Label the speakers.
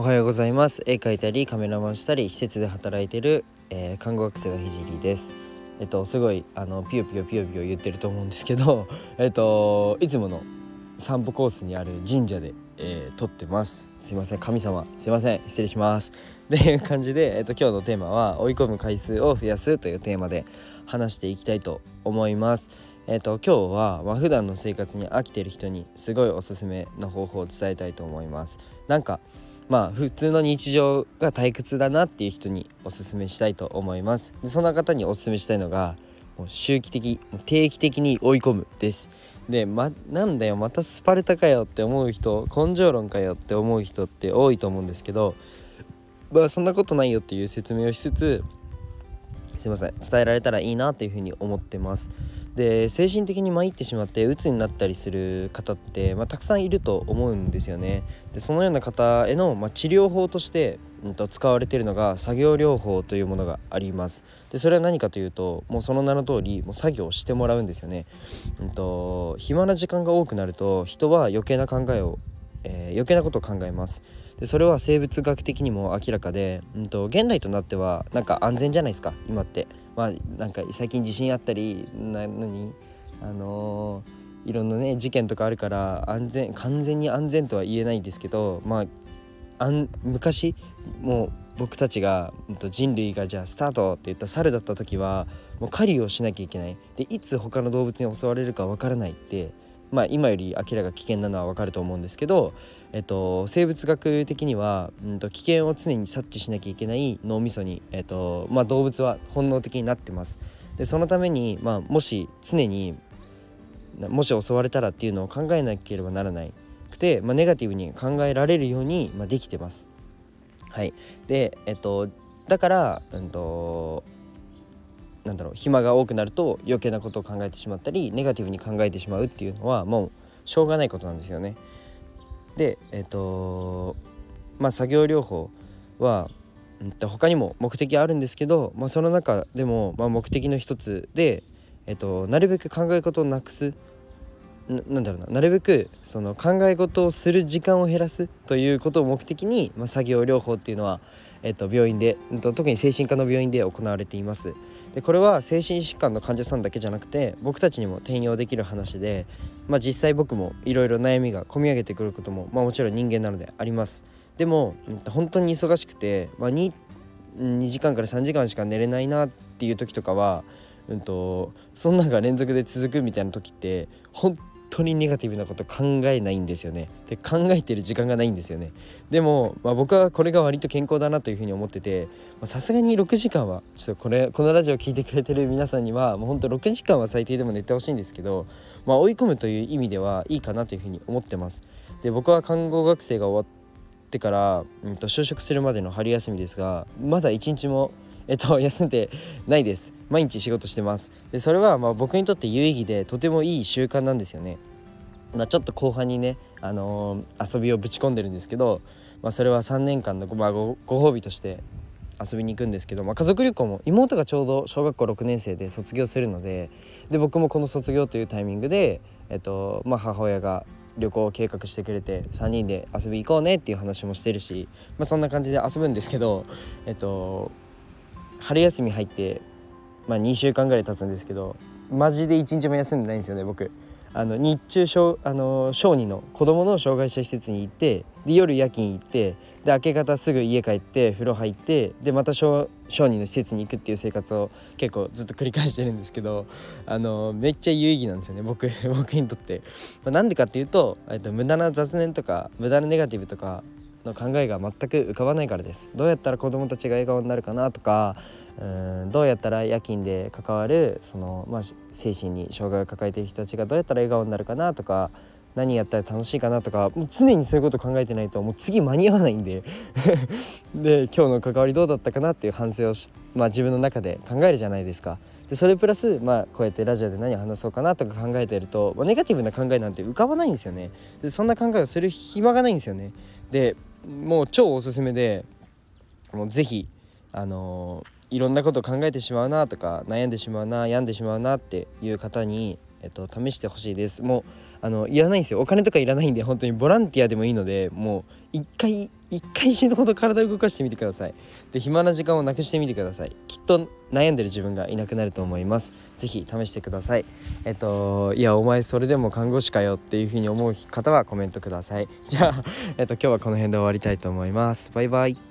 Speaker 1: おはようございます。絵描いたりカメラマンしたり施設で働いてる、えー、看護学生のひじりです。えっとすごいあのピヨピヨピヨピヨ言ってると思うんですけど えっといつもの散歩コースにある神社で、えー、撮ってます。すいません神様。すいません失礼します。っていう感じで、えっと、今日のテーマは追い込む回数を増やすというテーマで話していきたいと思います。えっと今日は、まあ、普段の生活に飽きてる人にすごいおすすめの方法を伝えたいと思います。なんかまあ普通の日常が退屈だなっていう人におすすめしたいと思います。でそんな方におすすめしたいのがもう周期的定期的に追い込むです。で、ま、なんだよまたスパルタかよって思う人根性論かよって思う人って多いと思うんですけどまあそんなことないよっていう説明をしつつすいません伝えられたらいいなっていうふうに思ってます。で精神的に参ってしまって鬱になったりする方って、まあ、たくさんいると思うんですよね。でそのような方への、まあ、治療法として、うん、と使われているのが作業療法というものがあります。でそれは何かというともうその名の通りもう作業をしてもらうんですよね。うんと暇な時間が多くなると人は余計な考えを、えー、余計なことを考えます。でそれは生物学的にも明らかで、うんと、現代となってはなんか安全じゃないですか今ってまあなんか最近地震あったりな何？あのー、いろんなね事件とかあるから安全完全に安全とは言えないんですけどまああん昔もう僕たちが人類がじゃあスタートって言った猿だった時はもう狩りをしなきゃいけない。でいつ他の動物に襲われるかわからないってまあ今より明らか危険なのはわかると思うんですけどえっと、生物学的には、うんと、危険を常に察知しなきゃいけない脳みそに、えっとまあ、動物は本能的になってます。でそのために、まあ、もし常にもし襲われたらっていうのを考えなければならないくて、まあ、ネガティブに考えられるように、まあ、できてます。はい、で、えっと、だから、うんとなんだろう暇が多くなると余計なことを考えてしまったりネガティブに考えてしまうっていうのはもうしょうがないことなんですよね。でえっ、ー、とまあ作業療法は、うん、他にも目的あるんですけど、まあ、その中でも、まあ、目的の一つで、えっ、ー、と、なるべく考え事をなくすなんだろうななるべくその考え事をする時間を減らすということを目的に、まあ、作業療法っていうのは、えっと、病院で、特に精神科の病院で行われています。でこれは精神疾患の患者さんだけじゃなくて僕たちにも転用できる話で、まあ、実際僕もいろいろ悩みが込み上げてくることも、まあ、もちろん人間なのでありますでも、本当に忙しくて、まあ2、2, 時間から3時間しか寝れないなっていう時とかは、うんと、そんなのが連続で続くみたいな時って本当にネガティブなこと考えないんですよね。で考えてる時間がないんですよね。でも、まあ、僕はこれが割と健康だなというふうに思っててさすがに6時間はちょっとこれこのラジオを聴いてくれてる皆さんにはもうほんと6時間は最低でも寝てほしいんですけど、まあ、追い込むという意味ではいいかなというふうに思ってます。で僕は看護学生が終わってから、うん、と就職するまでの春休みですがまだ一日もえっと、休んでないです。毎日仕事してます。でそれはまあ僕にとって有意義でとてもいい習慣なんですよね。まあ、ちょっと後半にね、あのー、遊びをぶち込んでるんですけど、まあ、それは3年間のご,、まあ、ごご褒美として遊びに行くんですけど、まあ、家族旅行も妹がちょうど小学校6年生で卒業するのでで僕もこの卒業というタイミングで、えっとまあ、母親が旅行を計画してくれて3人で遊び行こうねっていう話もしてるし、まあ、そんな感じで遊ぶんですけど、えっと、春休み入って、まあ、2週間ぐらい経つんですけどマジで1日も休んでないんですよね僕。あの日中小あの小児の子供の障害者施設に行ってで夜夜勤行ってで明け方すぐ家帰って風呂入ってでまた小小児の施設に行くっていう生活を結構ずっと繰り返してるんですけどあのめっちゃ有意義なんですよね僕 僕にとって。まあ、なんでかっていうとと無駄な雑念とか無駄なネガティブとかの考えが全く浮かばないからです。どうやったら子供たちが笑顔になるかなとかうんどうやったら夜勤で関わるその、まあ、精神に障害を抱えている人たちがどうやったら笑顔になるかなとか何やったら楽しいかなとかもう常にそういうこと考えてないともう。次間に合わないんで。で今日の関わりどうだったかなっていう反省をし、まあ、自分の中で考えるじゃないですか。でそれプラス、まあ、こうやってラジオで何を話そうかなとか考えてると、まあ、ネガティブな考えなんて浮かばないんですよね。でそんな考えをする暇がないんですよね。でもう超おすすめでもうぜひあのーいろんなこと考えてしまうなとか悩んでしまうな病んでしまうなっていう方にえっと、試してほしいです。もうあのいらないんですよ。お金とかいらないんで本当にボランティアでもいいのでもう一回一回死ぬほど体を動かしてみてください。で暇な時間をなくしてみてください。きっと悩んでる自分がいなくなると思います。是非試してください。えっといやお前それでも看護師かよっていう風に思う方はコメントください。じゃあ、えっと、今日はこの辺で終わりたいと思います。バイバイ。